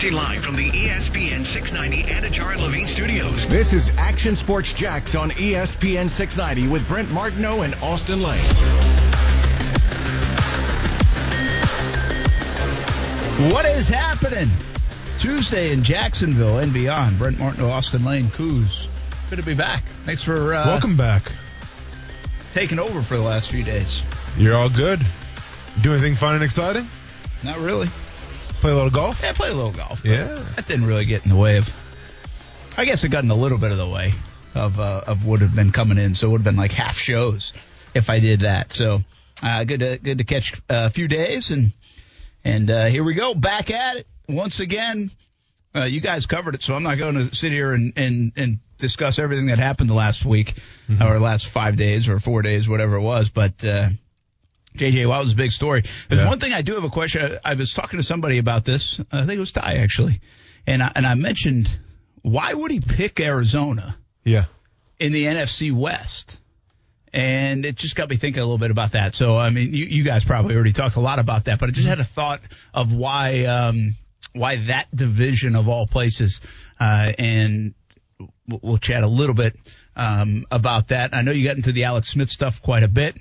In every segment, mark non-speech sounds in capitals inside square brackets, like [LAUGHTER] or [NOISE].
Broadcasting live from the ESPN 690 Anajar and Levine studios. This is Action Sports Jacks on ESPN 690 with Brent Martineau and Austin Lane. What is happening? Tuesday in Jacksonville and beyond. Brent Martineau, Austin Lane, Coos. Good to be back. Thanks for uh, Welcome back. taking over for the last few days. You're all good. Do anything fun and exciting? Not really. Play a little golf? Yeah, play a little golf. Yeah. That didn't really get in the way of. I guess it got in a little bit of the way of uh, of would have been coming in. So it would have been like half shows if I did that. So uh, good to good to catch a few days and and uh, here we go back at it once again. Uh, you guys covered it, so I'm not going to sit here and and and discuss everything that happened the last week or last five days or four days, whatever it was. But uh, JJ Watt was a big story. There's Yeah. one thing I do have a question. I, I was talking to somebody about this. I think it was Ty actually, and I, and I mentioned why would he pick Arizona Yeah. in the NFC West? And it just got me thinking a little bit about that. So I mean, you, you guys probably already talked a lot about that, but I just had a thought of why um, why that division of all places, uh, and we'll, we'll chat a little bit um, about that. I know you got into the Alex Smith stuff quite a bit.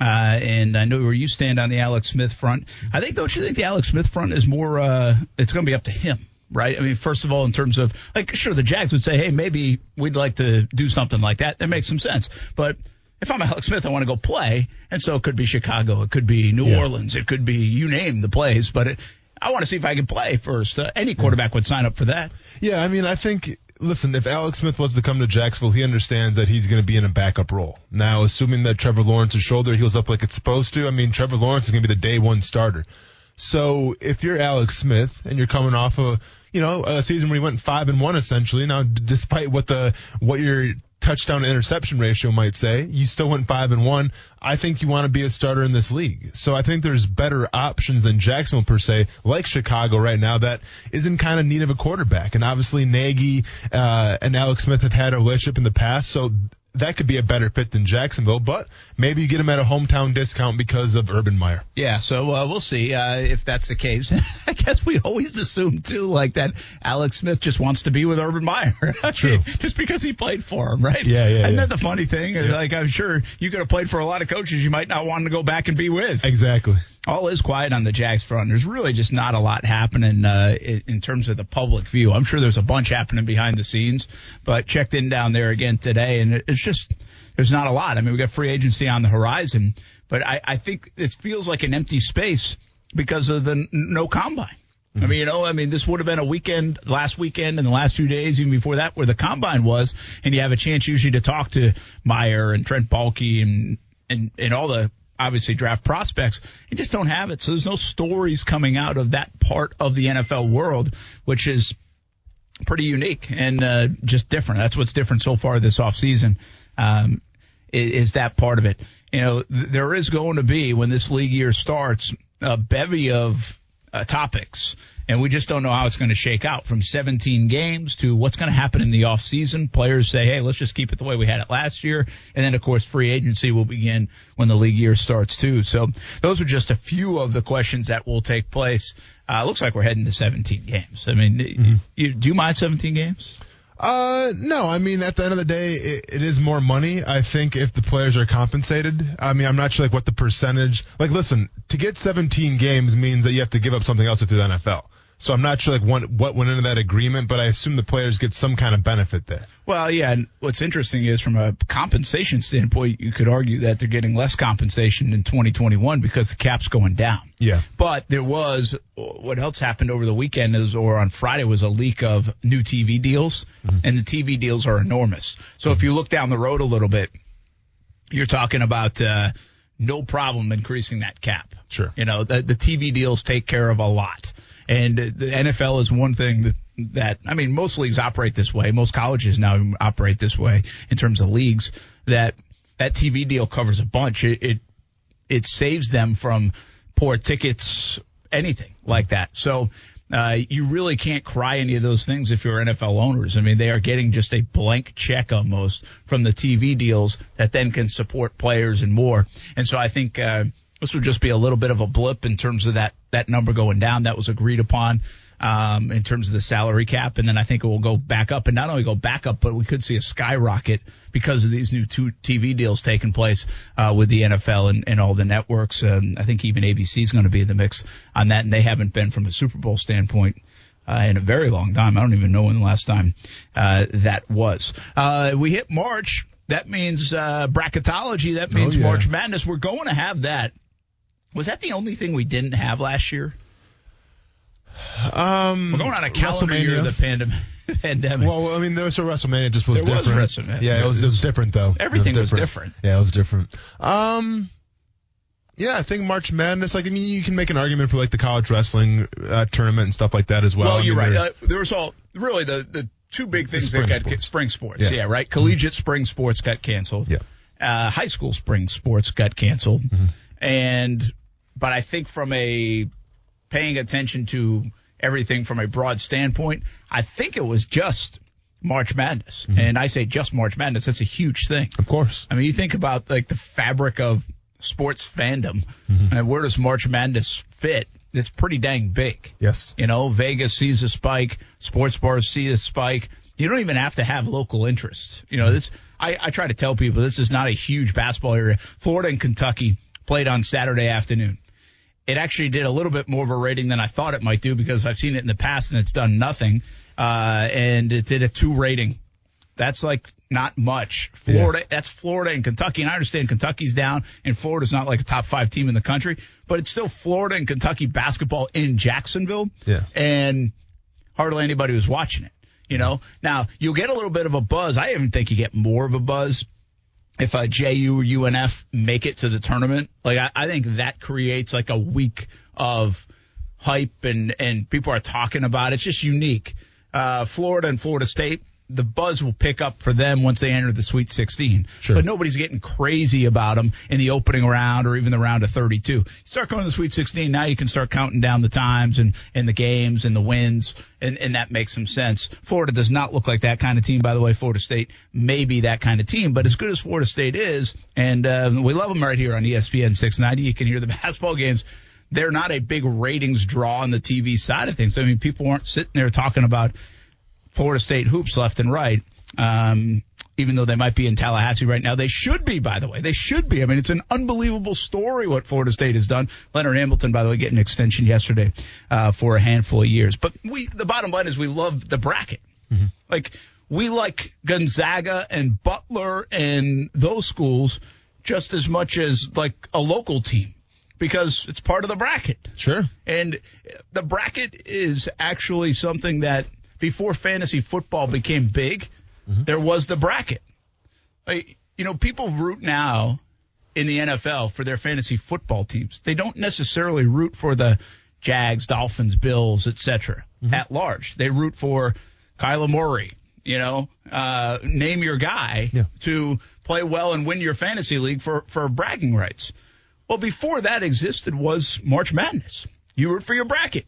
Uh, and I know where you stand on the Alex Smith front. I think, don't you think the Alex Smith front is more, uh, it's going to be up to him, right? I mean, first of all, in terms of, like, sure, the Jags would say, hey, maybe we'd like to do something like that. That makes some sense. But if I'm Alex Smith, I want to go play. And so it could be Chicago. It could be New Yeah. Orleans. It could be, you name the place. But it, I want to see if I can play first. Uh, any quarterback would sign up for that. Yeah, I mean, I think, listen, if Alex Smith was to come to Jacksonville, he understands that he's going to be in a backup role. Now, assuming that Trevor Lawrence's shoulder heals up like it's supposed to, I mean, Trevor Lawrence is going to be the day one starter. So if you're Alex Smith and you're coming off a, you know, a season where you went five and one essentially, now despite what the, what your touchdown interception ratio might say, you still went five and one. I think you want to be a starter in this league. So I think there's better options than Jacksonville per se, like Chicago right now that is in kind of need of a quarterback. And obviously Nagy, uh, and Alex Smith have had a relationship in the past. So that could be a better fit than Jacksonville, but maybe you get him at a hometown discount because of Urban Meyer. Yeah, so uh, we'll see uh, if that's the case. [LAUGHS] I guess we always assume too, like that Alex Smith just wants to be with Urban Meyer, [LAUGHS] True. just because he played for him, right? Yeah, yeah, Isn't yeah. that the funny thing? Like I'm sure you could have played for a lot of coaches you might not want to go back and be with. Exactly. All is quiet on the Jags front. There's really just not a lot happening uh, in, terms of the public view. I'm sure there's a bunch happening behind the scenes, but checked in down there again today, and it's just there's not a lot. I mean, we got free agency on the horizon, but I, I think it feels like an empty space because of the n- no combine. I mean, you know, I mean, this would have been a weekend, last weekend and the last few days, even before that, where the combine was, and you have a chance usually to talk to Meyer and Trent Baalke and, and, and all the obviously draft prospects. You just don't have it. So there's no stories coming out of that part of the NFL world, which is pretty unique and uh, just different. That's what's different so far this offseason. Um, i- is that part of it? You know, th- there is going to be when this league year starts a bevy of uh, topics, and we just don't know how it's going to shake out from 17 games to what's going to happen in the off season. Players say, "Hey, let's just keep it the way we had it last year," and then of course free agency will begin when the league year starts too. So those are just a few of the questions that will take place. Uh, looks like we're heading to 17 games. I mean, you, do you mind 17 games? Uh, no, I mean, at the end of the day, it, it is more money. I think if the players are compensated, I mean, I'm not sure like what the percentage, like, listen, to get 17 games means that you have to give up something else if you're the NFL. So I'm not sure like what, what went into that agreement, but I assume the players get some kind of benefit there. Well, yeah, and what's interesting is from a compensation standpoint, you could argue that they're getting less compensation in 2021 because the cap's going down. Yeah. But there was what else happened over the weekend is, or on Friday was a leak of new TV deals, and the TV deals are enormous. So if you look down the road a little bit, you're talking about uh, no problem increasing that cap. Sure. You know, the, the TV deals take care of a lot. And the NFL is one thing that, that, I mean, most leagues operate this way. Most colleges now operate this way in terms of leagues that that TV deal covers a bunch. It, it, it saves them from poor tickets, anything like that. So, uh, you really can't cry any of those things if you're NFL owners. I mean, they are getting just a blank check almost from the TV deals that then can support players and more. And so I think, uh, this would just be a little bit of a blip in terms of that, that number going down that was agreed upon. um, in terms of the salary cap, and then I think it will go back up, and not only go back up, but we could see a skyrocket because of these new two TV deals taking place uh, with the NFL and, and all the networks. Um, I think even ABC is going to be in the mix on that, and they haven't been from a Super Bowl standpoint. Uh, in a very long time. I don't even know when the last time uh, that was. Uh, we hit March. That means uh, bracketology. That means yeah. March Madness. We're going to have that. Was that the only thing we didn't have last year? Um, We're going on a calendar year of the pandem- [LAUGHS] pandemic. Well, I mean, there was a WrestleMania. It just was There was different. WrestleMania. Yeah, it was, it was different though. Everything was different. Yeah, it was different. Um, yeah, I think March Madness. Like, I mean, you can make an argument for like the college wrestling uh, tournament and stuff like that as well. Well, I you're mean, right. Uh, there was all really the the two big things that got sports. spring sports. Yeah. Yeah, right. Collegiate spring sports got canceled. Yeah. Uh, high school spring sports got canceled, and but I think from a paying attention to everything from a broad standpoint, I think it was just March Madness, and I say just March Madness. That's a huge thing. of course. I mean, you think about like the fabric of sports fandom, Mm-hmm. and where does March Madness fit? It's pretty dang big. Yes. You know, Vegas sees a spike, sports bars see a spike. You don't even have to have local interest. You know, this, I, I try to tell people this is not a huge basketball area. Florida and Kentucky played on Saturday afternoon. It actually did a little bit more of a rating than I thought it might do because I've seen it in the past and it's done nothing. Uh, and it did a two rating. That's like not much. Florida, that's Florida and Kentucky. And I understand Kentucky's down and Florida's not like a top five team in the country, but it's still Florida and Kentucky basketball in Jacksonville. Yeah. And hardly anybody was watching it. You know, now you'll get a little bit of a buzz. I even think you get more of a buzz if uh, JU or UNF make it to the tournament. Like I, I think that creates like a week of hype and and people are talking about it. It's just unique. Uh, Florida and Florida State. The buzz will pick up for them once they enter the Sweet 16. Sure. But nobody's getting crazy about them in the opening round or even the round of 32. You start going to the Sweet 16, now you can start counting down the times and, and the games and the wins, and, and that makes some sense. Florida does not look like that kind of team, by the way. Florida State may be that kind of team, but as good as Florida State is, and uh, we love them right here on ESPN 690, you can hear the [LAUGHS] basketball games they're not a big ratings draw on the TV side of things. I mean, people aren't sitting there talking about Florida State hoops left and right. Um, even though they might be in Tallahassee right now, they should be, by the way. They should be. I mean, it's an unbelievable story what Florida State has done. Leonard Hamilton, by the way, getting an extension yesterday uh, for a handful of years. But we, the bottom line is we love the bracket. Like, we like Gonzaga and Butler and those schools just as much as like a local team because it's part of the bracket. Sure. And the bracket is actually something that before fantasy football became big, there was the bracket. Like, you know, people root now in the NFL for their fantasy football teams. They don't necessarily root for the Jags, Dolphins, Bills, etc. at large. They root for Kyler Murray, you know, uh, name your guy Yeah. to play well and win your fantasy league for, for bragging rights. Well, before that existed was March Madness. You root for your bracket.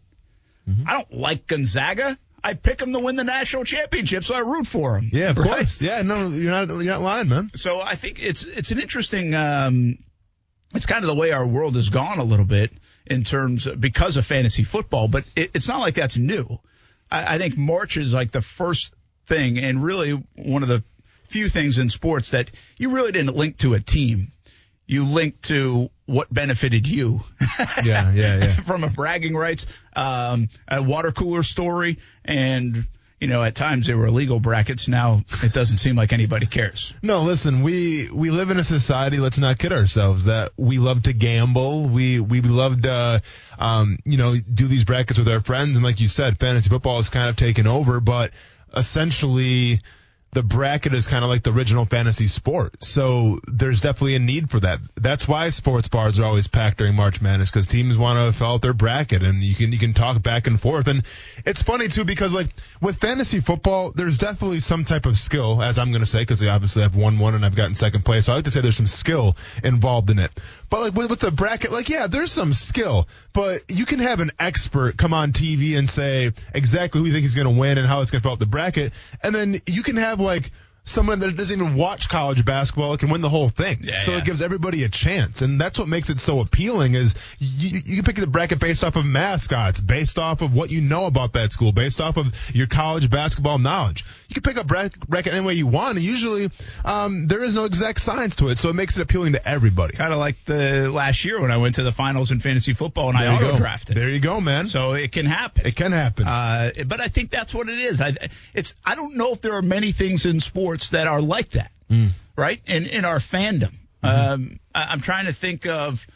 Mm-hmm. I don't like Gonzaga. I pick them to win the national championship, so I root for them. Yeah, of course. Yeah, no, you're not you're not lying, man. So I think it's it's an interesting. Um, it's kind of the way our world has gone a little bit in terms of, because of fantasy football, but it, it's not like that's new. I, I think March is like the first thing, and really one of the few things in sports that you really didn't link to a team. You linked to what benefited you. Yeah, yeah, yeah. [LAUGHS] from a bragging rights, um, a water cooler story, and you know at times they were illegal brackets. Now it doesn't seem like anybody cares. No, listen, we we live in a society. Let's not kid ourselves that we love to gamble. We we love to, um, you know, do these brackets with our friends. And like you said, fantasy football has kind of taken over. But essentially, the bracket is kind of like the original fantasy sport. So there's definitely a need for that. That's why sports bars are always packed during March Madness because teams want to fill out their bracket and you can you can talk back and forth. And it's funny too because like with fantasy football, there's definitely some type of skill, as I'm going to say, because obviously have won one and I've gotten second place. So I like to say there's some skill involved in it. But like with, with the bracket, like yeah, there's some skill, but you can have an expert come on TV and say exactly who you think is going to win and how it's going to fill out the bracket, and then you can have like someone that doesn't even watch college basketball can win the whole thing. Yeah, so yeah. it gives everybody a chance, and that's what makes it so appealing. Is you, you can pick the bracket based off of mascots, based off of what you know about that school, based off of your college basketball knowledge. You can pick up bracket, any way you want, and usually um, there is no exact science to it, so it makes it appealing to everybody. Kind of like the last year when I went to the finals in fantasy football and There I auto drafted. There you go, man. So it can happen. it can happen. Uh, but I think that's what it is. I, it's I don't know if there are many things in sports that are like that, right? In in our fandom, um, I, I'm trying to think of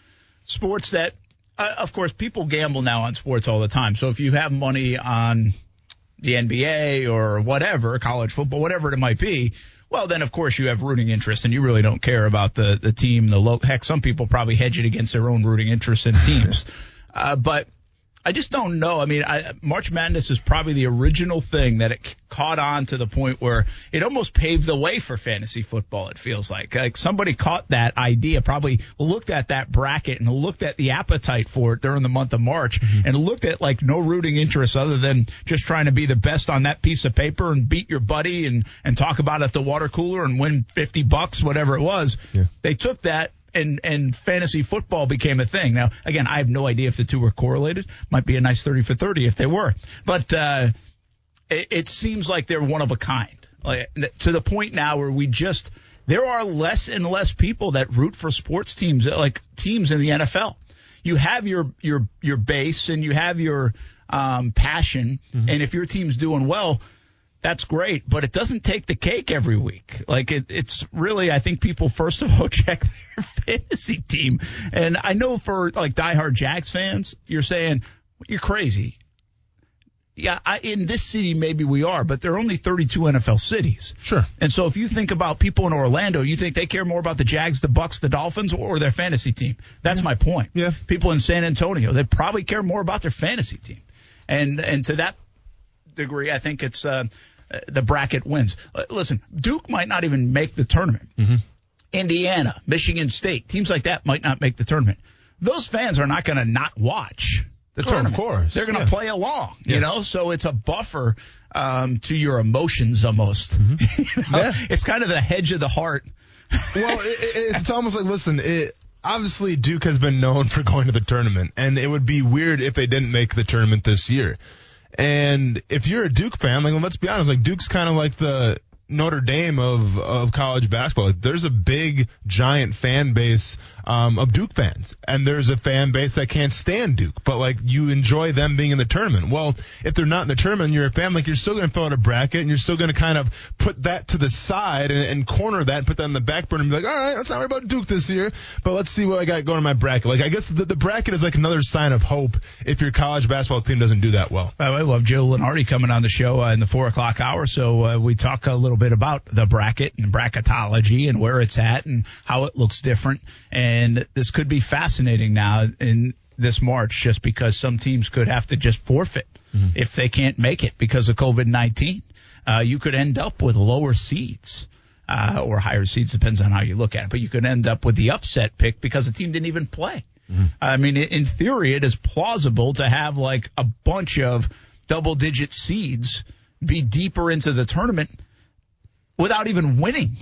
sports that, uh, of course, people gamble now on sports all the time. So if you have money on the NBA or whatever, college football, whatever it might be, well, then of course you have rooting interest and you really don't care about the, the team, the low, heck, some people probably hedge it against their own rooting interests in teams. [LAUGHS] uh, but I just don't know. I mean, I, March Madness is probably the original thing that it caught on to the point where it almost paved the way for fantasy football. It feels like like somebody caught that idea, probably looked at that bracket and looked at the appetite for it during the month of March, mm-hmm. and looked at like no rooting interest other than just trying to be the best on that piece of paper and beat your buddy and and talk about it at the water cooler and win fifty bucks, whatever it was. Yeah. They took that and and fantasy football became a thing. Now, again, I have no idea if the two were correlated. Might be a nice thirty for thirty if they were, but uh, it, it seems like they're one of a kind. Like to the point now where we just there are less and less people that root for sports teams like teams in the NFL. You have your your your base and you have your um, passion, and if your team's doing well, that's great, but it doesn't take the cake every week. Like it, it's really, I think people first of all [LAUGHS] check their fantasy team. And I know for like diehard Jags fans, you're saying you're crazy. Yeah, I, in this city maybe we are, but there are only 32 NFL cities. Sure. And so if you think about people in Orlando, you think they care more about the Jags, the Bucs, the Dolphins, or their fantasy team. That's my point. Yeah. People in San Antonio, they probably care more about their fantasy team. And and to that degree, I think it's uh, the bracket wins. Uh, listen, Duke might not even make the tournament. Indiana, Michigan State, teams like that might not make the tournament. Those fans are not going to not watch the Oh, of course, They're going to yeah. play along, you know. So it's a buffer um, to your emotions almost. [LAUGHS] You know? Yeah. It's kind of the hedge of the heart. [LAUGHS] well, it, it's almost like listen, it, obviously Duke has been known [LAUGHS] for going to the tournament, and it would be weird if they didn't make the tournament this year. And if you're a Duke fan, like let's be honest, like Duke's kind of like the Notre Dame of of college basketball. Like, there's a big, giant fan base um, of Duke fans, and there's a fan base that can't stand Duke, but like you enjoy them being in the tournament. Well, if they're not in the tournament, you're a fan. Like you're still going to fill out a bracket, and you're still going to kind of put that to the side and, and corner that, and put that in the back burner, and be like, all right, let's not worry about Duke this year, but let's see what I got going in my bracket. Like I guess the, the bracket is like another sign of hope if your college basketball team doesn't do that well. By the way, we'll have Joe Lunardi coming on the show uh, in the four o'clock hour. So uh, we talk a little bit about the bracket and bracketology and where it's at and how it looks different. And this could be fascinating now in this March just because some teams could have to just forfeit if they can't make it because of COVID 19. Uh, you could end up with lower seeds. Uh, or higher seeds depends on how you look at it, but you could end up with the upset pick because the team didn't even play. I mean, in theory, it is plausible to have like a bunch of double digit seeds be deeper into the tournament without even winning.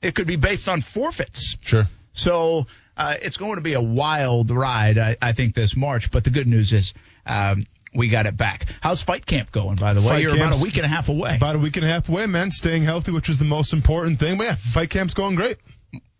It could be based on forfeits. Sure. So uh, it's going to be a wild ride, I, I think, this March. But the good news is um, we got it back. How's fight camp going, by the way? Fight You're about a week and a half away. About a week and a half away, man. Staying healthy, which is the most important thing. But yeah, fight camp's going great.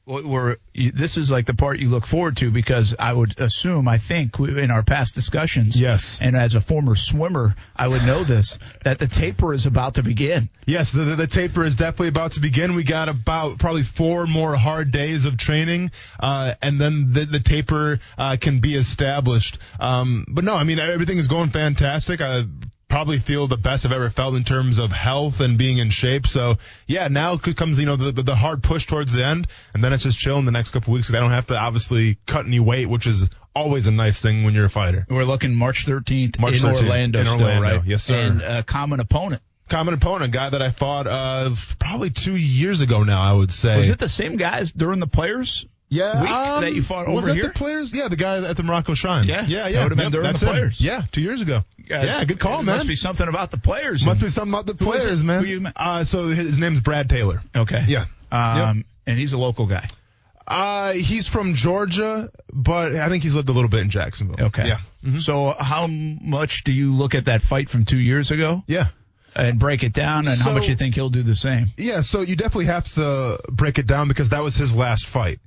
We're, this is like the part you look forward to because I would assume, I think, in our past discussions, Yes. and as a former swimmer, I would know this that the taper is about to begin. Yes, the, the, the taper is definitely about to begin. We got about probably four more hard days of training, uh, and then the, the taper uh, can be established. Um, but no, I mean everything is going fantastic. I probably feel the best I've ever felt in terms of health and being in shape. So yeah, now comes you know the, the, the hard push towards the end, and then it's just chill in the next couple weeks because I don't have to obviously cut any weight, which is always a nice thing when you're a fighter. We're looking March 13th March in 13th, Orlando, in still, right? Yes, sir. And a common opponent. Common opponent, a guy that I fought uh, probably two years ago now, I would say. Was it the same guys during the players Yeah, week um, that you fought over here? the players? Yeah, the guy at the Morocco Shrine. Yeah, yeah, that yeah. would've been Yep, during the. Players. Yeah, two years ago. Guys, yeah, good call, it man. Must be something about the players. Must be something about the players, man. Who you? Uh, so his name's Brad Taylor. okay. Yeah. Um, and he's a local guy. Uh, he's from Georgia, but I think he's lived a little bit in Jacksonville. Okay. Yeah. Mhm. So how much do you look at that fight from two years ago Yeah. and break it down, and how much you think he'll do the same? Yeah, so you definitely have to break it down because that was his last fight.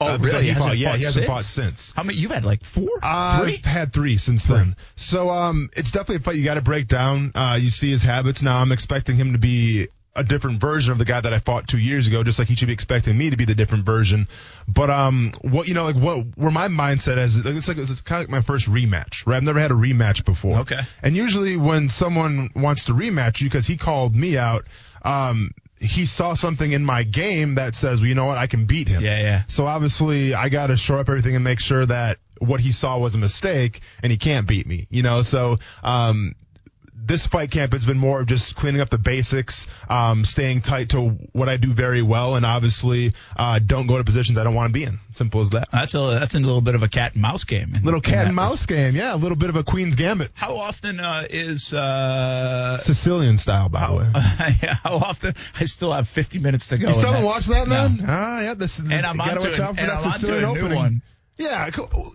Oh, Uh, really? He Hasn't fought, yeah, he hasn't since? fought since. How many? You've had like four, Uh, three. I've had three since then. So um, it's definitely a fight you got to break down. Uh, you see his habits now. I'm expecting him to be a different version of the guy that I fought two years ago, just like he should be expecting me to be the different version. But um, what you know, like what where my mindset is, like, it's like it's kind of like my first rematch, right? I've never had a rematch before. Okay. And usually when someone wants to rematch you because he called me out, um, he saw something in my game that says, well, you know what, I can beat him. Yeah, yeah. So obviously, I got to shore up everything and make sure that what he saw was a mistake, and he can't beat me. You know, so um, this fight camp has been more of just cleaning up the basics, um, staying tight to what I do very well, and obviously, uh, don't go to positions I don't want to be in. Simple as that. That's a that's a little bit of a cat and mouse game. Little cat and mouse game, yeah. A little bit of a queen's gambit, How often uh, is uh, Sicilian style, by the way. [LAUGHS] how often? I still have 50 minutes to go. You still haven't that. watched that, man? No. Ah, yeah. This And I'm onto watch an- and that I'm onto Sicilian a new opening. one. Yeah,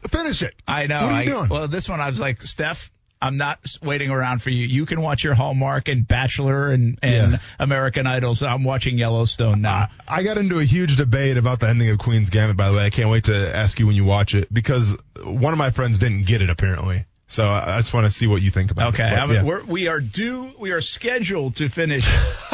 finish it. I know. What are you I, doing? Well, this one I was like, Steph, I'm not waiting around for you. You can watch your Hallmark and Bachelor and, and Yeah. American Idol. So I'm watching Yellowstone now. I got into a huge debate about the ending of Queen's Gambit, by the way. I can't wait to ask you when you watch it because one of my friends didn't get it apparently. So I just want to see what you think about Okay, it. But, yeah. we're, we are due. We are scheduled to finish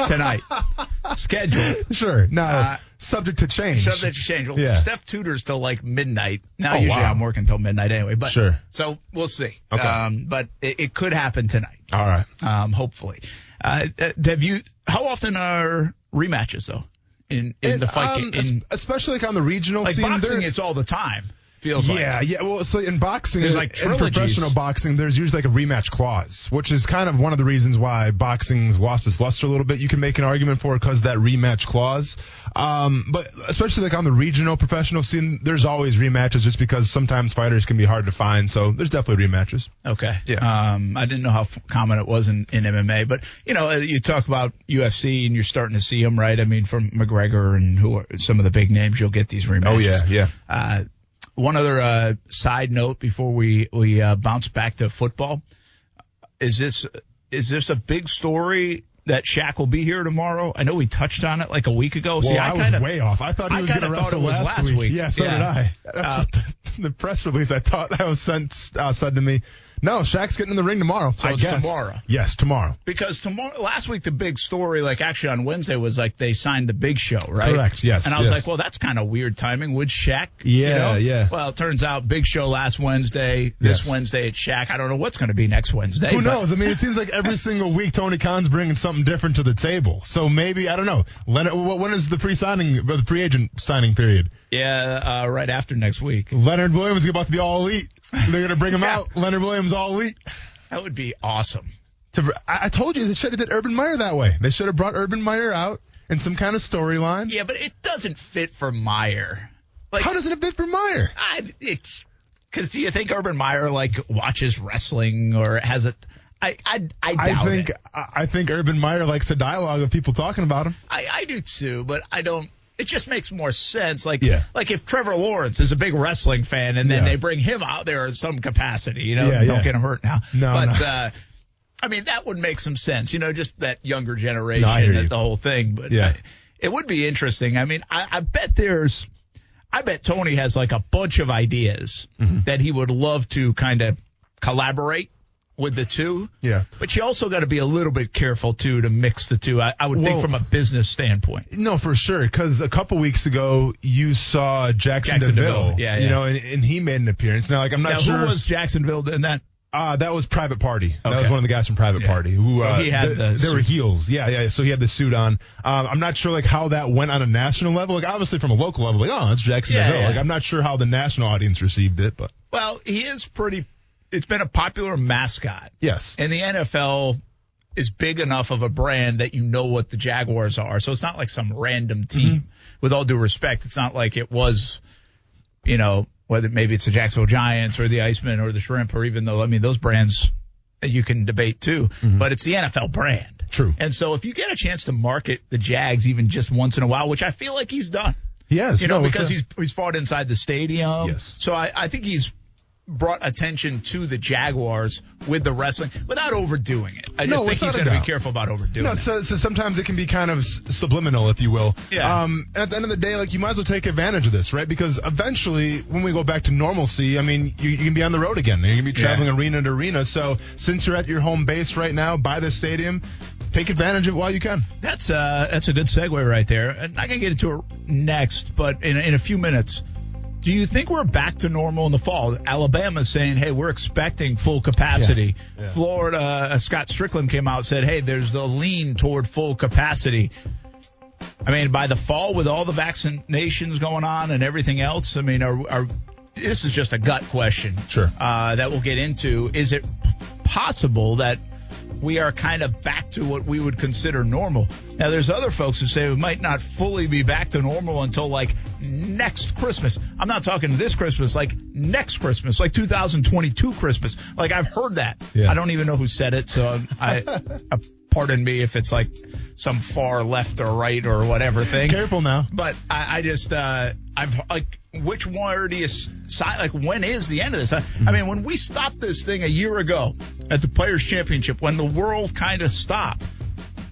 tonight. [LAUGHS] scheduled. Sure. Now, Uh, subject to change. Subject to change. Well, Yeah. Steph tutors till like midnight. Now, Oh, usually wow. I'm working till midnight anyway. But Sure. So we'll see. Okay. Um, but it, it could happen tonight. All right. Um, hopefully. Uh, uh, have you? How often are rematches though? In in And, the fight um, game? In, especially like on the regional like scene. boxing, it's all the time. Feels like. Yeah, yeah. Well, so in boxing, There's like in professional boxing, there's usually like a rematch clause, which is kind of one of the reasons why boxing's lost its luster a little bit. You can make an argument for it because that rematch clause. Um, but especially like on the regional professional scene, there's always rematches just because sometimes fighters can be hard to find. So there's definitely rematches. Okay. Yeah. Um, I didn't know how f- common it was in, in MMA, but you know, uh, you talk about UFC and you're starting to see them, right? I mean, from McGregor and who are some of the big names, you'll get these rematches. Oh yeah, yeah. Uh, one other uh, side note before we we uh, bounce back to football is this is this a big story that Shaq will be here tomorrow? I know we touched on it like a week ago. Well, See, I, I, was kind of way off. I thought he was going to wrestle was last, last week. Yeah, so Yeah. did I. That's Uh, what the, [LAUGHS] the press release I thought that was sent uh, said to me. No, Shaq's getting in the ring tomorrow. So I it's guess. tomorrow. Yes, tomorrow. because tomorrow last week the big story like actually on Wednesday was like they signed the Big Show, right? Correct, yes, And I was yes. like, well, that's kind of weird timing Would Shaq. you Yeah, know? yeah. Well, it turns out Big Show last Wednesday. This Yes. Wednesday it's Shaq. I don't know what's going to be next Wednesday. Who but- knows? I mean, it seems like every [LAUGHS] single week Tony Khan's bringing something different to the table. So maybe I don't know. Leonard, when is the free signing, the free agent signing period? Yeah, uh, right after next week. Leonard Williams is about to be all elite. They're going to bring him Yeah. out. Leonard Williams all elite. That would be awesome. To, I, I told you they should have did Urban Meyer that way. They should have brought Urban Meyer out in some kind of storyline. Yeah, but it doesn't fit for Meyer. Like, How does it fit for Meyer? I, it's because do you think Urban Meyer like watches wrestling or has it? I I I doubt I think it. I I think Urban Meyer likes the dialogue of people talking about him. I, I do too, but I don't. It just makes more sense. Like, Yeah. like if Trevor Lawrence is a big wrestling fan, and then Yeah. they bring him out there in some capacity, you know, Yeah, don't get him hurt now. No, but no. uh, I mean that would make some sense, you know, just that younger generation, No, I hear that you. the whole thing. But Yeah. I- it would be interesting. I mean, I, I bet there's, I bet Tony has like a bunch of ideas Mm-hmm. that he would love to kind of collaborate with the two. Yeah. But you also got to be a little bit careful too to mix the two. I, I would think from a business standpoint. No, for sure. Because a couple weeks ago, you saw Jackson, Jaxson de Ville. DeVille, yeah, You know, and, and he made an appearance. Now, like, I'm not Now, sure. who was Jacksonville in that? Uh, that was Private Party. That was one of the guys from Private Yeah. Party who So uh, he had th- the they were heels. Yeah, yeah. So he had the suit on. Um, I'm not sure like how that went on a national level. Like obviously from a local level, like oh, that's Jackson Yeah, DeVille. yeah. Like I'm not sure how the national audience received it, but Well, he is pretty. It's been a popular mascot, yes, and the NFL is big enough of a brand that you know what the Jaguars are. So it's not like some random team. Mm-hmm. With all due respect, it's not like it was you know, whether maybe it's the Jacksonville Giants or the Iceman or the Shrimp or even though, I mean, those brands you can debate too, but it's the NFL brand. True. And so if you get a chance to market the Jags even just once in a while, which I feel like he's done, Yes, you know, no, because it's he's he's fought inside the stadium. Yes. So I, I think he's brought attention to the Jaguars with the wrestling without overdoing it. I just No, think he's going to be careful about overdoing No, it. so, so sometimes it can be kind of subliminal, if you will. Yeah. Um, at the end of the day, like you might as well take advantage of this, right? Because eventually, when we go back to normalcy, I mean, you, you can be on the road again. You're gonna be traveling Yeah. arena to arena. So since you're at your home base right now, by the stadium, take advantage of it while you can. That's uh that's a good segue right there. And I can get into it next, but in in a few minutes. Do you think we're back to normal in the fall? Alabama's saying, "Hey, we're expecting full capacity." Yeah. Yeah. Florida, uh, Scott Stricklin came out and said, "Hey, there's the lean toward full capacity." I mean, by the fall, with all the vaccinations going on and everything else, I mean, are, are this is just a gut question. Sure. Uh, that we'll get into. Is it possible that we are kind of back to what we would consider normal? Now, there's other folks who say we might not fully be back to normal until like next Christmas. I'm not talking this Christmas, like next Christmas, like 2022 Christmas. Like I've heard that. Yeah. I don't even know who said it, so I, uh, [LAUGHS] pardon me if it's like some far left or right or whatever thing. Careful now. But I, I just, uh, I've like, which one do you side? Like, when is the end of this? I, I mean, when we stopped this thing a year ago at the Players Championship, when the world kind of stopped,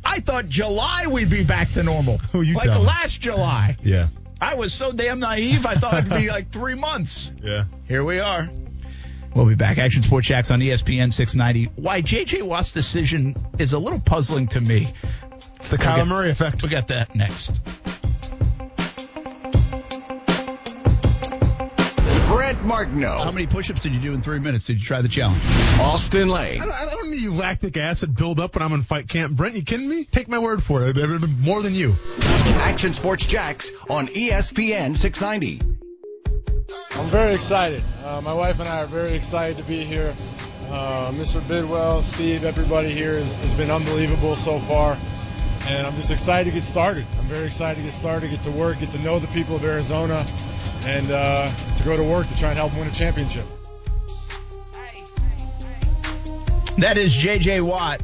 I thought July we'd be back to normal. Who you like telling? last July. Yeah. I was so damn naive. I thought it'd be like three months. Yeah. Here we are. We'll be back. Action Sports Jacks on ESPN 690. Why JJ Watt's decision is a little puzzling to me. It's the Kyler Okay. Murray effect. We'll get that next. Brent Martineau. How many push-ups did you do in three minutes? Did you try the challenge? Austin Lane. I don't, I don't need lactic acid build up when I'm in fight camp. Brent, you kidding me? Take my word for it. I've been more than you. Action Sports Jacks on ESPN 690. I'm very excited. Uh, my wife and I are very excited to be here. Uh, Mr. Bidwell, Steve, everybody here has, has been unbelievable so far. And I'm just excited to get started. I'm very excited to get started, get to work, get to know the people of Arizona, and uh, to go to work to try and help win a championship. That is J.J. Watt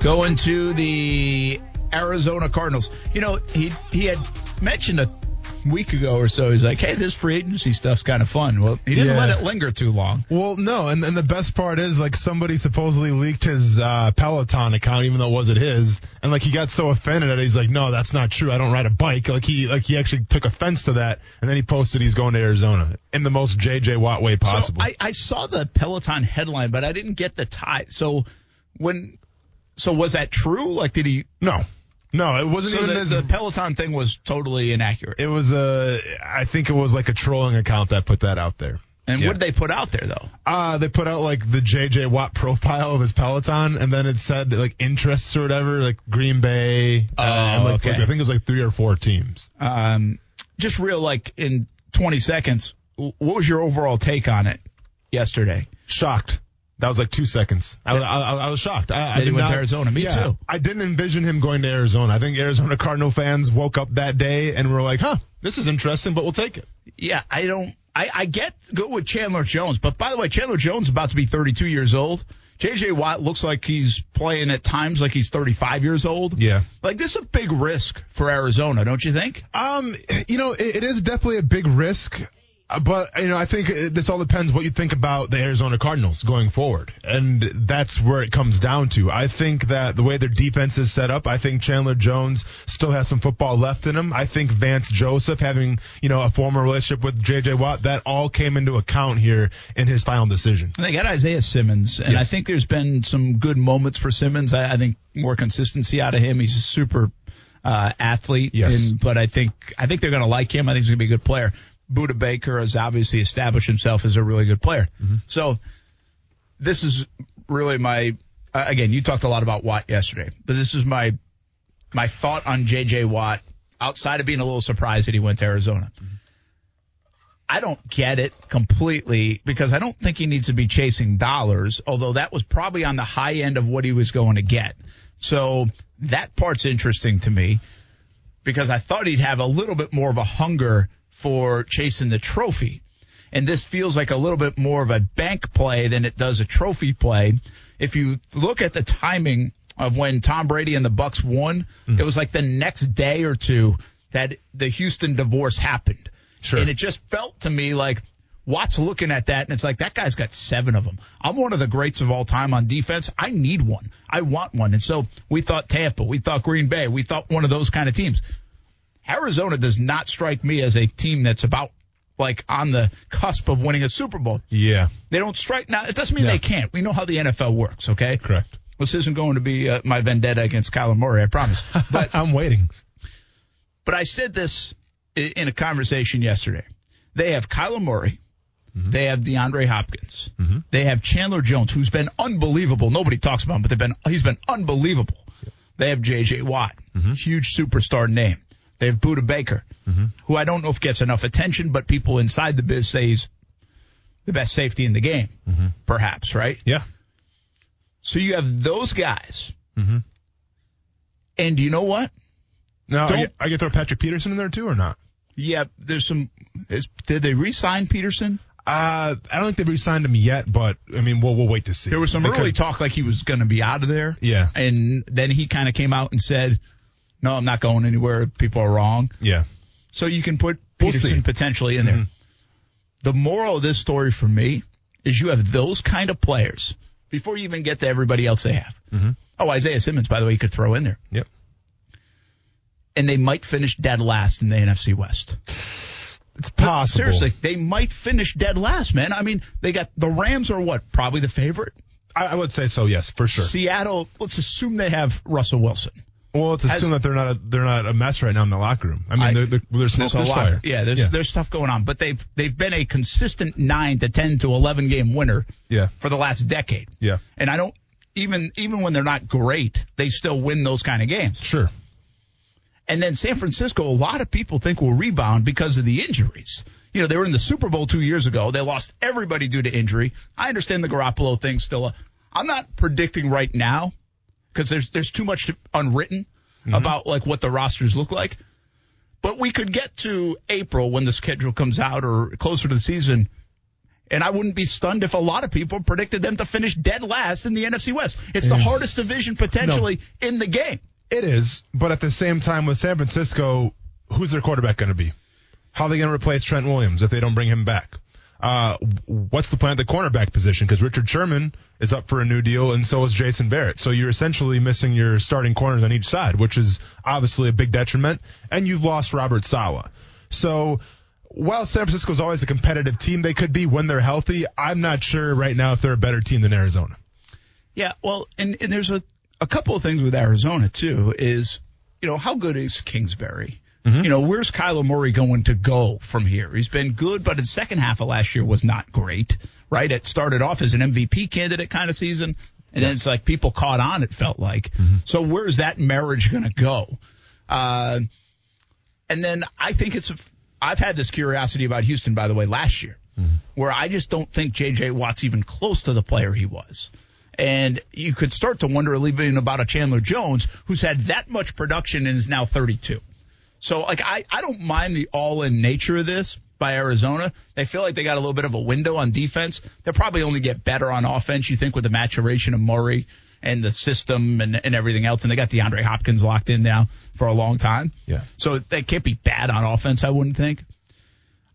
going to the Arizona Cardinals. You know, he he had mentioned a week ago or so. He's like, "Hey, this free agency stuff's kind of fun." Well, he didn't Yeah. let it linger too long. Well, no, and, and the best part is like somebody supposedly leaked his uh, Peloton account, even though it wasn't his, and like he got so offended that he's like, "No, that's not true. I don't ride a bike." Like he like he actually took offense to that, and then he posted he's going to Arizona in the most JJ Watt way possible. So I, I saw the Peloton headline, but I didn't get the tie. So when, so was that true? Like, did he? no, no, it wasn't So even the, his. the Peloton thing was totally inaccurate. it was a, I think it was like a trolling account that put that out there. and yeah. what did they put out there though? Uh, they put out like the JJ Watt profile of his Peloton, and then it said like interests or whatever, like Green Bay. uh, Oh, and, like, okay. like, I think it was like three or four teams. um, just real like in 20 seconds, what was your overall take on it yesterday? Shocked. That was like two seconds. I, I, I, I was shocked. I, I That he did went to not- Arizona. Me yeah, too. I didn't envision him going to Arizona. I think Arizona Cardinal fans woke up that day and were like, "Huh, this is interesting, but we'll take it." Yeah, I don't. I, I get go with Chandler Jones, but by the way, Chandler Jones is about to be 32 years old. JJ Watt looks like he's playing at times like he's 35 years old. Yeah. Like this is a big risk for Arizona, don't you think? Um, you know, it, it is definitely a big risk, but you know, I think this all depends what you think about the Arizona Cardinals going forward, and that's where it comes down to. I think that the way their defense is set up, I think Chandler Jones still has some football left in him. I think Vance Joseph having you know a former relationship with J.J. Watt, that all came into account here in his final decision. And they got Isaiah Simmons, and I think there's been some good moments for Simmons. I, I think more consistency out of him. He's a super uh, athlete, Yes. and, but I think I think they're going to like him. I think he's going to be a good player. Budda Baker has obviously established himself as a really good player. So this is really my uh, again. You talked a lot about Watt yesterday, but this is my my thought on J.J. Watt. Outside of being a little surprised that he went to Arizona, I don't get it completely because I don't think he needs to be chasing dollars, although that was probably on the high end of what he was going to get. So that part's interesting to me. because I thought he'd have a little bit more of a hunger for chasing the trophy. And this feels like a little bit more of a bank play than it does a trophy play. If you look at the timing of when Tom Brady and the Bucs won, Mm. it was like the next day or two that the Houston divorce happened. Sure. And it just felt to me like Watt's looking at that and it's like that guy's got seven of them. I'm one of the greats of all time on defense. I need one. I want one. And so we thought Tampa, we thought Green Bay, we thought one of those kind of teams. Arizona does not strike me as a team that's about like on the cusp of winning a Super Bowl. Yeah, They don't strike now. It doesn't mean Yeah. they can't. We know how the NFL works. Okay. correct. This isn't going to be uh, my vendetta against Kyler Murray. I promise. [LAUGHS] But I'm waiting. but I said this in a conversation yesterday. They have Kyler Murray. Mm-hmm. They have DeAndre Hopkins. Mm-hmm. They have Chandler Jones, who's been unbelievable. Nobody talks about him, but they've been he's been unbelievable. They have J.J. Watt, mm-hmm. huge superstar name. They have Budda Baker, who I don't know if gets enough attention, but people inside the biz say he's the best safety in the game, perhaps, right? Yeah. So you have those guys. Mm-hmm. And you know what? Now, I get, I get throw Patrick Peterson in there too, or not? Yeah, there's some. Is, did they re-sign Peterson? Uh, I don't think they've re-signed him yet, but I mean, we'll we'll wait to see. There was some They early could- talk like he was going to be out of there. Yeah. And then he kind of came out and said, "No, I'm not going anywhere. People are wrong." Yeah. So you can put We'll Peterson. Mm-hmm. potentially in there. The moral of this story for me is you have those kind of players before you even get to everybody else they have. Mm-hmm. Oh, Isaiah Simmons, by the way, you could throw in there, Yep. and they might finish dead last in the NFC West. It's possible. Seriously, they might finish dead last, man. I mean, they got the Rams are what probably the favorite. I, I would say so. Yes, for sure. Seattle, let's assume they have Russell Wilson. Well, let's has- that they're not a, they're not a mess right now in the locker room. I mean, I- they're, they're, there's smoke, There's fire. Yeah, there's yeah. there's stuff going on, but they've they've been a consistent nine to ten to eleven game winner yeah, for the last decade. yeah, And I don't even even when they're not great, they still win those kind of games. sure. And then San Francisco, a lot of people think will rebound because of the injuries. You know, they were in the Super Bowl two years ago. They lost everybody due to injury. I understand the Garoppolo thing still. I'm not predicting right now because there's there's too much to, unwritten mm-hmm. about like what the rosters look like. But we could get to April when the schedule comes out or closer to the season. And I wouldn't be stunned if a lot of people predicted them to finish dead last in the NFC West. It's the hardest division potentially in the game. It is, but at the same time, with San Francisco, who's their quarterback going to be? How are they going to replace Trent Williams if they don't bring him back? Uh, what's the plan at the cornerback position? Because Richard Sherman is up for a new deal, and so is Jason Verrett. So you're essentially missing your starting corners on each side, which is obviously a big detriment. And you've lost Robert Saleh. So while San Francisco is always a competitive team, they could be when they're healthy. I'm not sure right now if they're a better team than Arizona. Yeah, well, and, and there's a, a couple of things with Arizona too. Is you know how good is Kingsbury? Mm-hmm. You know where's Kyler Murray going to go from here? He's been good, but the second half of last year was not great. Right? It started off as an MVP candidate kind of season, and then it's like people caught on. It felt like. Mm-hmm. So where's that marriage going to go? Uh, and then I think it's. I've had this curiosity about Houston, by the way, last year, mm-hmm. where I just don't think J.J. Watt's even close to the player he was. And you could start to wonder even about a Chandler Jones who's had that much production and is now 32. So, like, I, I don't mind the all in nature of this by Arizona. They feel like they got a little bit of a window on defense. They'll probably only get better on offense, you think, with the maturation of Murray and the system and, and everything else. And they got DeAndre Hopkins locked in now for a long time. Yeah. So they can't be bad on offense, I wouldn't think.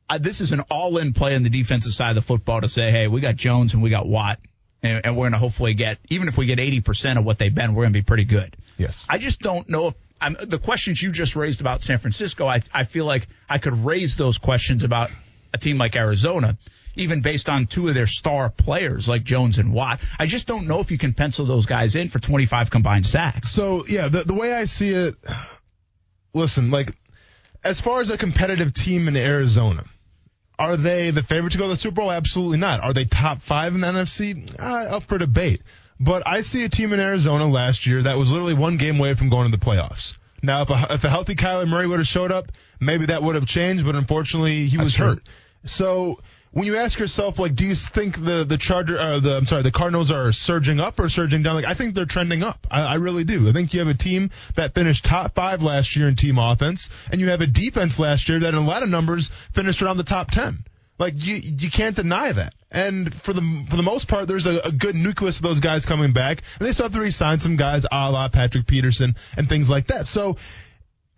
Uh, this is an all in play on the defensive side of the football to say, hey, we got Jones and we got Watt. And, and we're going to hopefully get, even if we get 80% of what they've been, we're going to be pretty good. Yes. I just don't know if I'm, the questions you just raised about San Francisco. I, I feel like I could raise those questions about a team like Arizona, even based on two of their star players like Jones and Watt. I just don't know if you can pencil those guys in for 25 combined sacks. So yeah, the the way I see it, listen, like as far as a competitive team in Arizona, are they the favorite to go to the Super Bowl? Absolutely not. Are they top five in the NFC? Uh, up for debate. But I see a team in Arizona last year that was literally one game away from going to the playoffs. Now, if a, if a healthy Kyler Murray would have showed up, maybe that would have changed. But unfortunately, he was hurt. So when you ask yourself, like, do you think the the Charger, uh, the I'm sorry, the Cardinals are surging up or surging down? Like, I think they're trending up. I, I really do. I think you have a team that finished top five last year in team offense, and you have a defense last year that, in a lot of numbers, finished around the top ten. Like you, you can't deny that. And for the for the most part, there's a, a good nucleus of those guys coming back, and they still have to re-sign some guys, a la Patrick Peterson and things like that. So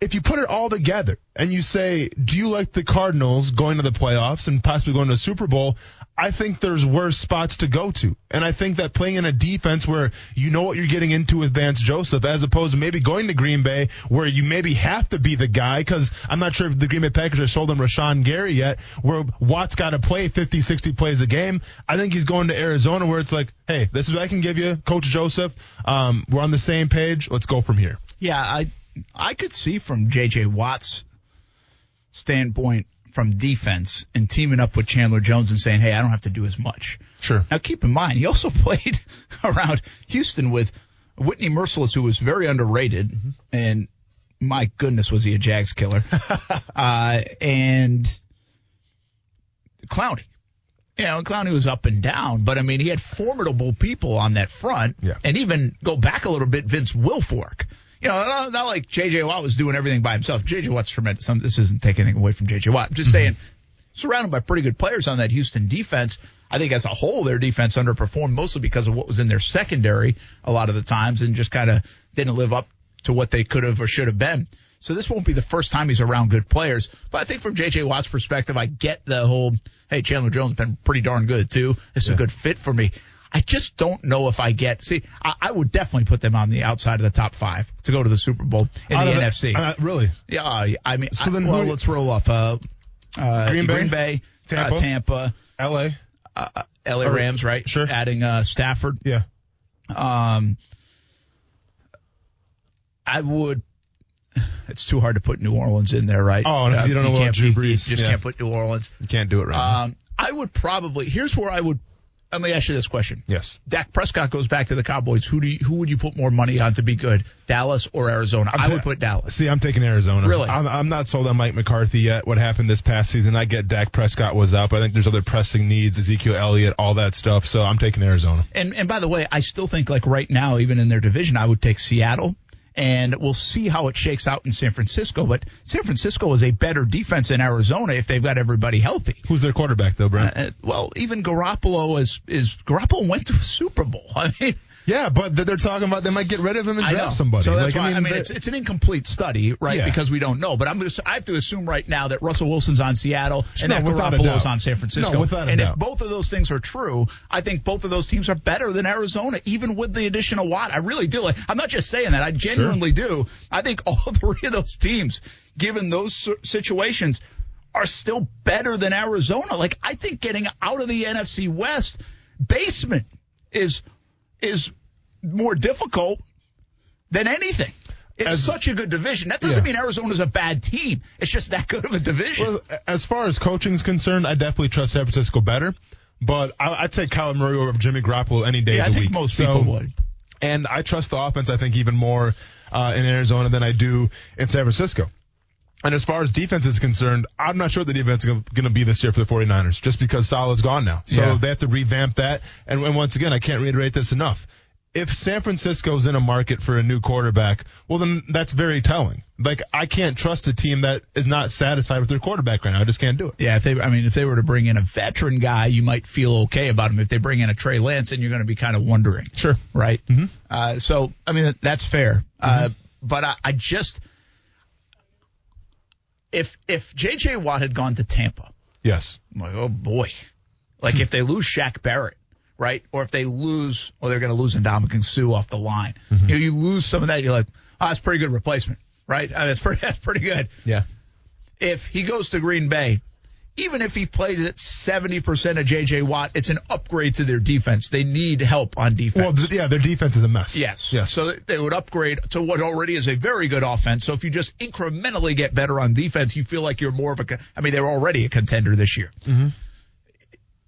if you put it all together and you say, do you like the Cardinals going to the playoffs and possibly going to a Super Bowl? I think there's worse spots to go to. And I think that playing in a defense where you know what you're getting into with Vance Joseph as opposed to maybe going to Green Bay where you maybe have to be the guy because I'm not sure if the Green Bay Packers are sold on Rashan Gary yet where Watt's got to play 50, 60 plays a game. I think he's going to Arizona where it's like, hey, this is what I can give you, Coach Joseph. Um, we're on the same page. Let's go from here. Yeah, I I could see from J.J. Watt's standpoint from defense and teaming up with Chandler Jones and saying, hey, I don't have to do as much. Sure. Now, keep in mind, he also [LAUGHS] played around Houston with Whitney Mercilus, who was very underrated, mm-hmm. and my goodness, was he a Jags killer. [LAUGHS] uh, and Clowney. You know, Clowney was up and down, but I mean, he had formidable people on that front. Yeah. And even go back a little bit, Vince Wilfork you know, not, not like J.J. Watt was doing everything by himself. J.J. Watt's tremendous. Some, this isn't taking anything away from J.J. Watt. I'm just mm-hmm. saying, surrounded by pretty good players on that Houston defense. I think as a whole, their defense underperformed mostly because of what was in their secondary a lot of the times and just kind of didn't live up to what they could have or should have been. So this won't be the first time he's around good players. But I think from J.J. Watt's perspective, I get the whole, hey, Chandler Jones has been pretty darn good too. This is yeah. a good fit for me. I just don't know if I get. See, I, I, would definitely put them on the outside of the top five to go to the Super Bowl in Out the NFC. uh, really? Yeah. Uh, I mean, so I, then well, let's roll off. Uh, uh, Green Bay, Green Bay Tampa, uh, Tampa L.A., uh, L.A. Rams, right? Sure. Adding Stafford. Yeah. Um, I would it's too hard to put New Orleans in there, right? Oh, you don't know what Drew Brees. You just yeah. can't put New Orleans. You can't do it right. Um, I would probably. Here's where I would let me ask you this question. Yes. Dak Prescott goes back to the Cowboys. Who do you, who would you put more money on to be good, Dallas or Arizona? I would put Dallas. See, I'm taking Arizona. Really? I'm, I'm not sold on Mike McCarthy yet. What happened this past season? I get Dak Prescott was up. I think there's other pressing needs, Ezekiel Elliott, all that stuff. So I'm taking Arizona. And and by the way, I still think like right now, even in their division, I would take Seattle and we'll see how it shakes out in San Francisco. But San Francisco is a better defense than Arizona if they've got everybody healthy. Who's their quarterback though, Brent? Uh, well, even Garoppolo is is Garoppolo went to a Super Bowl. [LAUGHS] I mean, yeah, but they're talking about they might get rid of him and draft somebody. So that's like, why, I mean, I mean it's, it's an incomplete study, right? Yeah. Because we don't know. But I'm just, I have to assume right now that Russell Wilson's on Seattle and no, that Garoppolo's on San Francisco. No, without and doubt. if both of those things are true, I think both of those teams are better than Arizona, even with the addition of Watt. I really do. Like, I'm not just saying that. I genuinely sure. do. I think [LAUGHS] all three of those teams, given those situations, are still better than Arizona. Like, I think getting out of the NFC West basement is is more difficult than anything. It's as, such a good division. That doesn't yeah. mean Arizona's a bad team. It's just that good of a division. Well, as far as coaching is concerned, I definitely trust San Francisco better. But I, would take Kyler Murray over Jimmy Garoppolo any day yeah, of the I week. think most people so, would. And I trust the offense, I think, even more uh, in Arizona than I do in San Francisco. And as far as defense is concerned, I'm not sure the defense is going to be this year for the 49ers just because Saleh's gone now. So yeah. they have to revamp that. And, and once again, I can't reiterate this enough if San Francisco's in a market for a new quarterback, well then that's very telling. Like I can't trust a team that is not satisfied with their quarterback right now. I just can't do it. Yeah, if they I mean if they were to bring in a veteran guy, you might feel okay about him. If they bring in a Trey Lance, and you're going to be kind of wondering. Sure. Right. Mm-hmm. Uh, so I mean that's fair. Uh, mm-hmm. Uh, but I, I just if if J.J. Watt had gone to Tampa, yes, I'm like oh boy, like if they lose Shaq Barrett right? Or if they lose, or they're going to lose Ndamukong Suh off the line. Mm-hmm. You know, you lose some of that, you're like, oh, that's pretty good replacement, right? I mean, that's [LAUGHS] pretty, that's pretty good. Yeah. If he goes to Green Bay, even if he plays at 70% of J.J. Watt, it's an upgrade to their defense. They need help on defense. Well, yeah, their defense is a mess. Yes. Yes. So they would upgrade to what already is a very good offense. So if you just incrementally get better on defense, you feel like you're more of a, I mean, they're already a contender this year. Mm-hmm.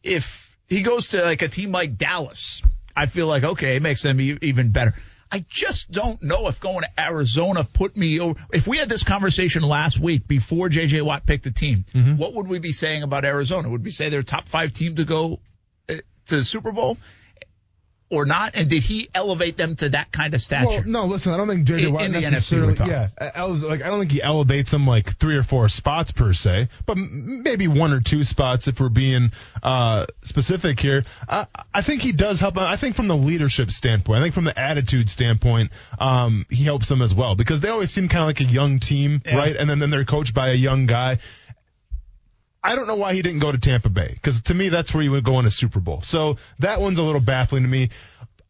If he goes to like a team like Dallas, I feel like okay, it makes them e- even better. I just don't know if going to Arizona put me over. If we had this conversation last week before J.J. Watt picked the team, Mm-hmm. what would we be saying about Arizona? Would we say they're top five team to go uh, to the Super Bowl or not? And did he elevate them to that kind of stature? Well, no, listen, I don't think JJ In- Watt in the NFC we're necessarily. yeah, I, I was like, I don't think he elevates them like three or four spots per se, but maybe one or two spots if we're being uh, specific here. I, I think he does help. I think from the leadership standpoint, I think from the attitude standpoint, um, he helps them as well because they always seem kind of like a young team, Yeah. right? And then then they're coached by a young guy. I don't know why he didn't go to Tampa Bay because to me that's where you would go in a Super Bowl. So that one's a little baffling to me.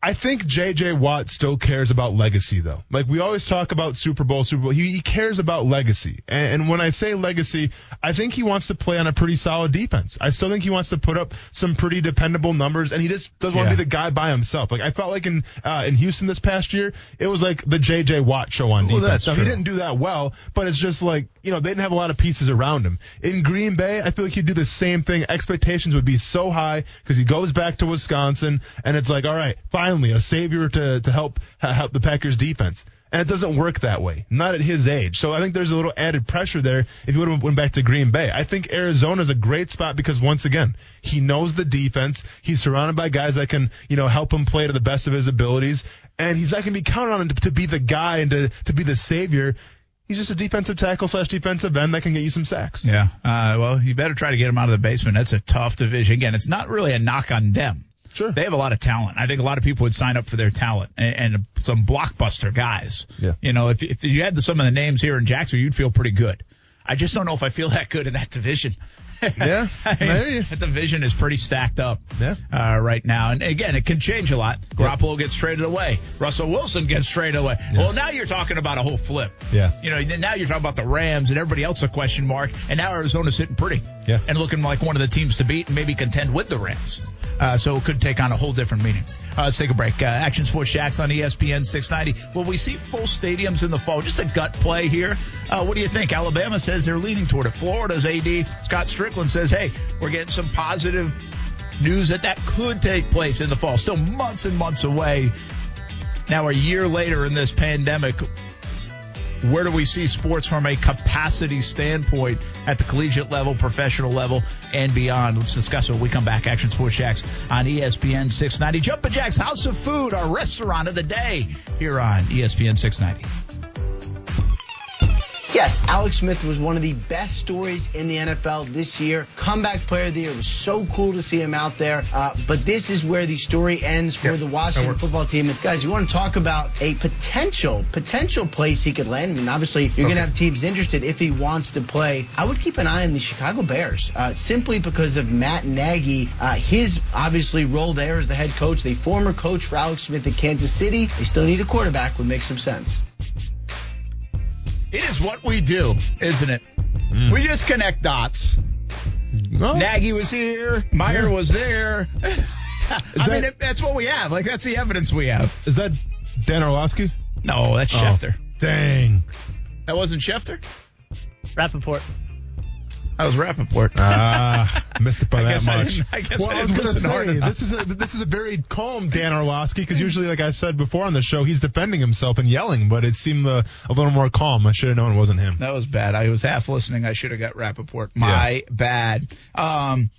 I think J.J. Watt still cares about legacy though. Like we always talk about Super Bowl, Super Bowl. He, he cares about legacy. And, and when I say legacy, I think he wants to play on a pretty solid defense. I still think he wants to put up some pretty dependable numbers and he just doesn't want Yeah. to be the guy by himself. Like I felt like in, uh, in Houston this past year, it was like the J.J. Watt show on Well, defense. Now, true. he didn't do that well, but it's just like, you know, they didn't have a lot of pieces around him. In Green Bay, I feel like he'd do the same thing. Expectations would be so high because he goes back to Wisconsin and it's like, all right, finally a savior to, to help, help the Packers defense. And it doesn't work that way. Not at his age. So I think there's a little added pressure there if he would have went back to Green Bay. I think Arizona is a great spot because once again, he knows the defense. He's surrounded by guys that can, you know, help him play to the best of his abilities. And he's not going to be counted on to, to be the guy and to, to be the savior. He's just a defensive tackle slash defensive end that can get you some sacks. Yeah. Uh, well, you better try to get him out of the basement. That's a tough division. Again, it's not really a knock on them. Sure. They have a lot of talent. I think a lot of people would sign up for their talent and, and some blockbuster guys. Yeah. You know, if, if you had the, some of the names here in Jacksonville, you'd feel pretty good. I just don't know if I feel that good in that division. [LAUGHS] Yeah, I mean, that division is pretty stacked up Yeah. uh, right now. And again, it can change a lot. Garoppolo gets traded away. Russell Wilson gets traded away. Well, now you're talking about a whole flip. Yeah. You know, now you're talking about the Rams and everybody else a question mark. And now Arizona's sitting pretty. Yeah. And looking like one of the teams to beat and maybe contend with the Rams. Uh, so it could take on a whole different meaning. Uh, let's take a break. Uh, Action Sports Jax on ESPN 690. Will we see full stadiums in the fall? Just a gut play here. Uh, what do you think? Alabama says they're leaning toward it. Florida's AD Scott Stricklin says, hey, we're getting some positive news that that could take place in the fall. Still months and months away. Now, a year later in this pandemic, where do we see sports from a capacity standpoint at the collegiate level, professional level, and beyond? Let's discuss it when we come back. Action Sports Jax on ESPN 690. Jumpin' Jacks House of Food, our restaurant of the day here on ESPN 690. Yes, Alex Smith was one of the best stories in the NFL this year. Comeback player of the year. It was so cool to see him out there. Uh, but this is where the story ends for the Washington football team. And guys, you want to talk about a potential, potential place he could land? I mean, obviously, you're going to have teams interested if he wants to play. I would keep an eye on the Chicago Bears, uh, simply because of Matt Nagy. Uh, his, obviously, role there as the head coach, the former coach for Alex Smith at Kansas City. They still need a quarterback, would make some sense. It is what we do, isn't it? Hmm. We just connect dots. Well, Nagy was here. Meyer was there. [LAUGHS] I that- mean, it, that's what we have. Like, that's the evidence we have. is that Dan Orlovsky? No, that's Oh. Schefter. Dang. That wasn't Schefter? Rapoport. That was Rapoport. Ah, [LAUGHS] missed it by I that guess I much. didn't- I guess well, I I, was listen hard say this is a this is a very calm Dan Orlovsky because usually, like I said before on the show, he's defending himself and yelling, but it seemed uh, a little more calm. I should have known it wasn't him. That was bad. I was half listening. I should have got Rappaport. My bad. Um,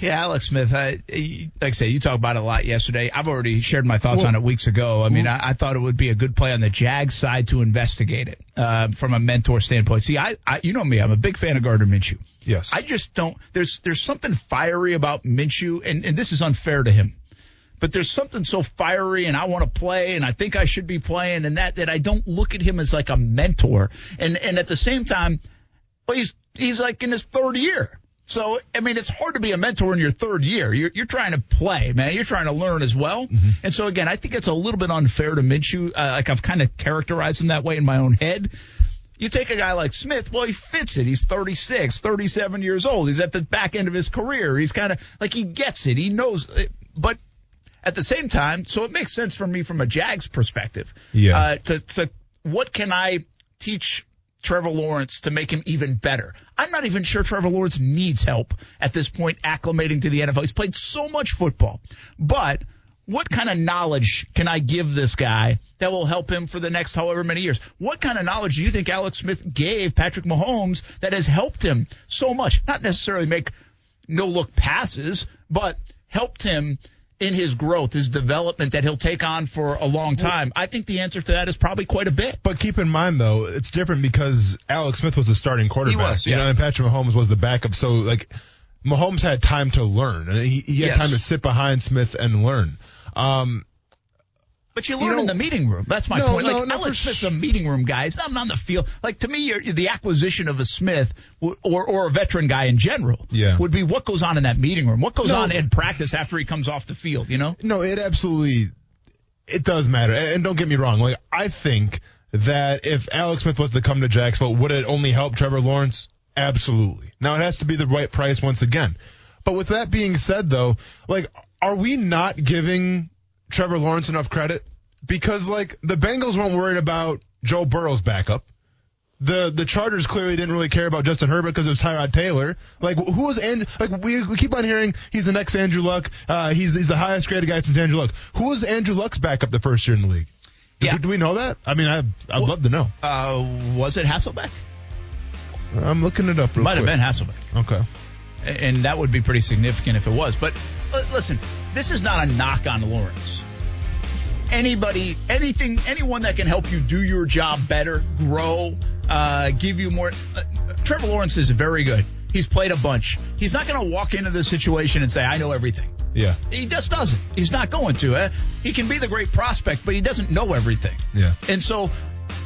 yeah, Alex Smith. I, like I say, you talked about it a lot yesterday. I've already shared my thoughts Well- on it weeks ago. I mean, I, I thought it would be a good play on the Jags side to investigate it uh, from a mentor standpoint. See, I, I, you know me, I'm a big fan of Gardner Minshew. Yes. I just don't. There's there's something fiery about Minshew, and, and this is unfair to him. But there's something so fiery, and I want to play, and I think I should be playing, and that that I don't look at him as like a mentor. And and at the same time, well, he's he's like in his third year. So I mean, it's hard to be a mentor in your third year. You're you're trying to play, man. You're trying to learn as well. And so again, I think it's a little bit unfair to Minshew. Uh, like I've kind of characterized him that way in my own head. You take a guy like Smith, well, he fits it. He's 36, 37 years old. He's at the back end of his career. He's kind of like he gets it. He knows it. But at the same time, so it makes sense for me from a Jags perspective. Yeah. Uh, to, to what can I teach Trevor Lawrence to make him even better? I'm not even sure Trevor Lawrence needs help at this point acclimating to the NFL. He's played so much football. But what kind of knowledge can I give this guy that will help him for the next however many years? What kind of knowledge do you think Alex Smith gave Patrick Mahomes that has helped him so much? Not necessarily make no look passes, but helped him in his growth, his development that he'll take on for a long time? I think the answer to that is probably quite a bit. But keep in mind though, it's different because Alex Smith was the starting quarterback. He was, you yeah. know, and Patrick Mahomes was the backup. So like, Mahomes had time to learn, and he, he had Yes. time to sit behind Smith and learn. Um, But you learn You know- in the meeting room. That's my No, point. Like no, Alex Smith's a meeting room guy. He's not on the field. Like to me, you're, the acquisition of a Smith w- or or a veteran guy in general Yeah. would be what goes on in that meeting room. What goes No. on in practice after he comes off the field. You know. No, it absolutely it does matter. And don't get me wrong. Like I think that if Alex Smith was to come to Jacksonville, would it only help Trevor Lawrence? Absolutely. Now it has to be the right price once again. But with that being said though, like are we not giving Trevor Lawrence enough credit? Because like the Bengals weren't worried about Joe Burrow's backup. The the Chargers clearly didn't really care about Justin Herbert because it was Tyrod Taylor. Like who was and Like we, we keep on hearing he's the next Andrew Luck. Uh, he's he's the highest graded guy since Andrew Luck. Who was Andrew Luck's backup the first year in the league? Do, Yeah. do we know that? I mean, I I'd love to know. Uh, was it Hasselbeck? I'm looking it up. Real Might have been Hasselbeck, Okay. and that would be pretty significant if it was. But uh, listen, this is not a knock on Lawrence. Anybody, anything, anyone that can help you do your job better, grow, uh, give you more. Uh, Trevor Lawrence is very good. He's played a bunch. He's not going to walk into this situation and say, "I know everything." Yeah. He just doesn't. He's not going to. Uh, he can be the great prospect, but he doesn't know everything. Yeah. And so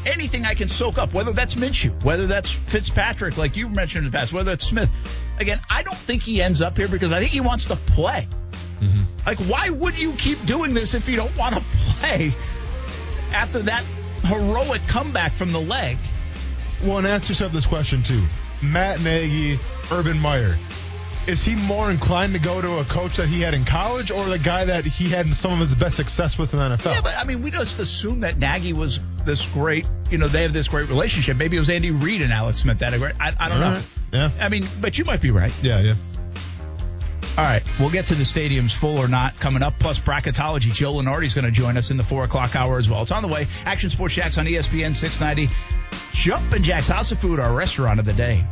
anything I can soak up, whether that's Minshew, whether that's Fitzpatrick, like you mentioned in the past, whether it's Smith. Again, I don't think he ends up here because I think he wants to play. Mm-hmm. Like, why would you keep doing this if you don't want to play after that heroic comeback from the leg? Well, and ask yourself this question too: Matt Nagy, Urban Meyer. Is he more inclined to go to a coach that he had in college, or the guy that he had some of his best success with in the NFL? Yeah, but I mean, we just assume that Nagy was this great. You know, they have this great relationship. Maybe it was Andy Reid and Alex Smith that great. I, I don't All know. right. Yeah. I mean, but you might be right. Yeah, yeah. All right, we'll get to the stadiums full or not coming up. Plus bracketology. Joe Lunardi's going to join us in the four o'clock hour as well. It's on the way. Action Sports Jax on ESPN 690. Jumpin' Jacks House of Food, our restaurant of the day.